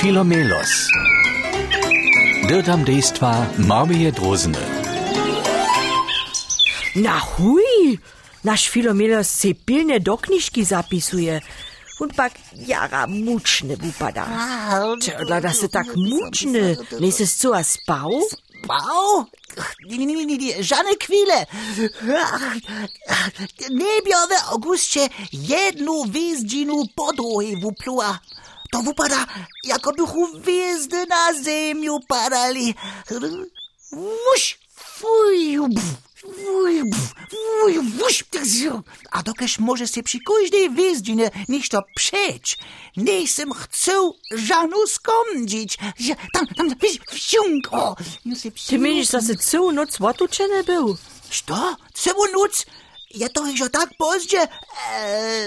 Filomelos. Dirtam dejstva Marmije Drozene. Na huj! Nasz Filomelos se pilne do knižki zapisuje. Und pak jara mučne upada. Čerla, da se tak mučne. Ne se scoa spał? Bau? Nie, nie, nie, nie, żadne chwile. Niebio w Augustie jedną wjeździnu po drugiej wupluła. To vypadá, jako duchu hvězdy na zemi upadaly. Vuš, fuj, Vuj, vuj, vuš, a dokež může si při každé wjeździnie něco přeč, nejsem chcel chcę żanu skomdzić. Tam, tam, wsiąk, o. Ty myślisz, zase celou noc w otucze? Co? Celou noc? Już tak pozdě? E,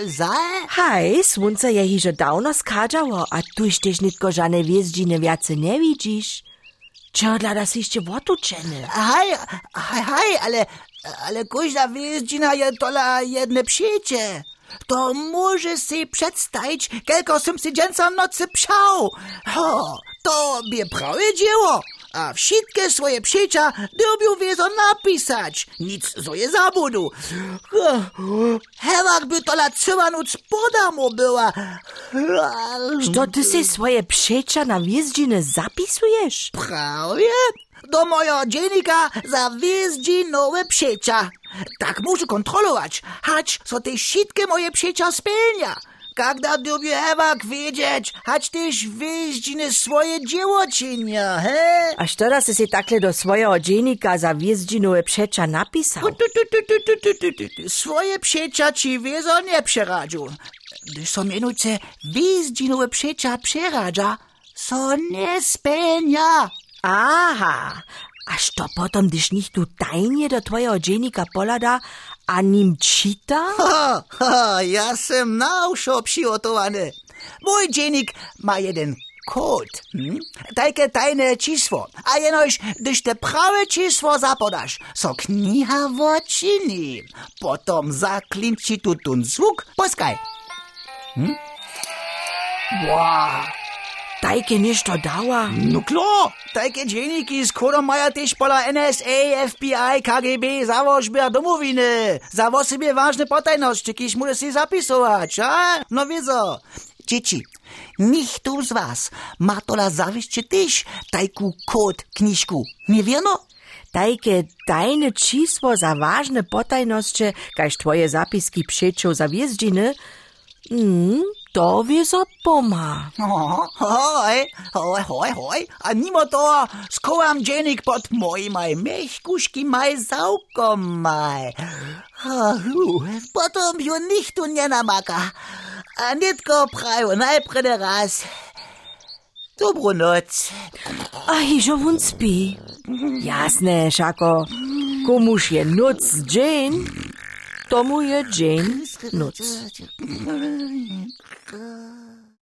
za? Hej, słońce je hižo dawno skadzało, a tuż też nitko żadne wjeździny więcej nie widzisz. Czerla, da si jeszcze otučene. Hej, hej, hej, ale, ale każda wjeździna je tola jedne przyjcie. To może si przedstawić, kelko som si nocy psiał. Ho, to bie dzieło. A wszystkie swoje przyjcia dobił wiezo napisać. Nic zo je zabudu. Hewak by tola cała noc podamo była. Što ty si swoje przecza na wjeździny zapisujesz? Prawie? Do mojego dziennika za wjeździ nowe przyjcia. Tak muszę kontrolować, hać so te wszystkie moje przyjcia spełnia когда Dubiewa widzieć, choć tyś wyjeździny swoje dzieło czynia, he? Aż teraz jsi takhle do swojego dziennika za wyjeździnuje przecza napisał? Tu, tu, tu. Swoje przecza ci wiezo nie przeradził. Gdyż są mianuce wyjeździnuje przecza przeradza, so nie spenia. Aha, Až to potom, když nich tu tajně do tvojho dženika polada a ním číta? Ha, ha, ja sem na ušo přivotovaný. Môj dženik ma jeden kód, hm? také tajné číslo. A jenož, když te pravé číslo zapodáš, so kniha vočiny. Potom zaklinči tu ten zvuk, poskaj. Hm? Wow. Deike nicht der Dauer. No klar, Deike Djeniki ist Kodomeier Tischballer NSA, FBI, KGB, zawoż była domowiny. Zawoż sobie ważne potajności, ich muszę się zapisować, a? No wiedzą. Dzieci, nichtó z was ma to tola zawiście tyś tajku kod kniżku, nie wieno? Tajke tajne čísło za ważne potajności, kaž twoje zapiski przyczą za wjezdźiny, mm, とびそっぽ ma. O, hoj, hoj, hoj, hoj, a nimo to, skołam dženik pod mojimaj mehkuškimaj zaukomaj. Ah, Potom ju nihtu nenamaka, a nitko praju najprede raz. Dobro noc. Aj, žovun spi. Jasne, šako, komuš je noc džen, tomu je džen noc. good.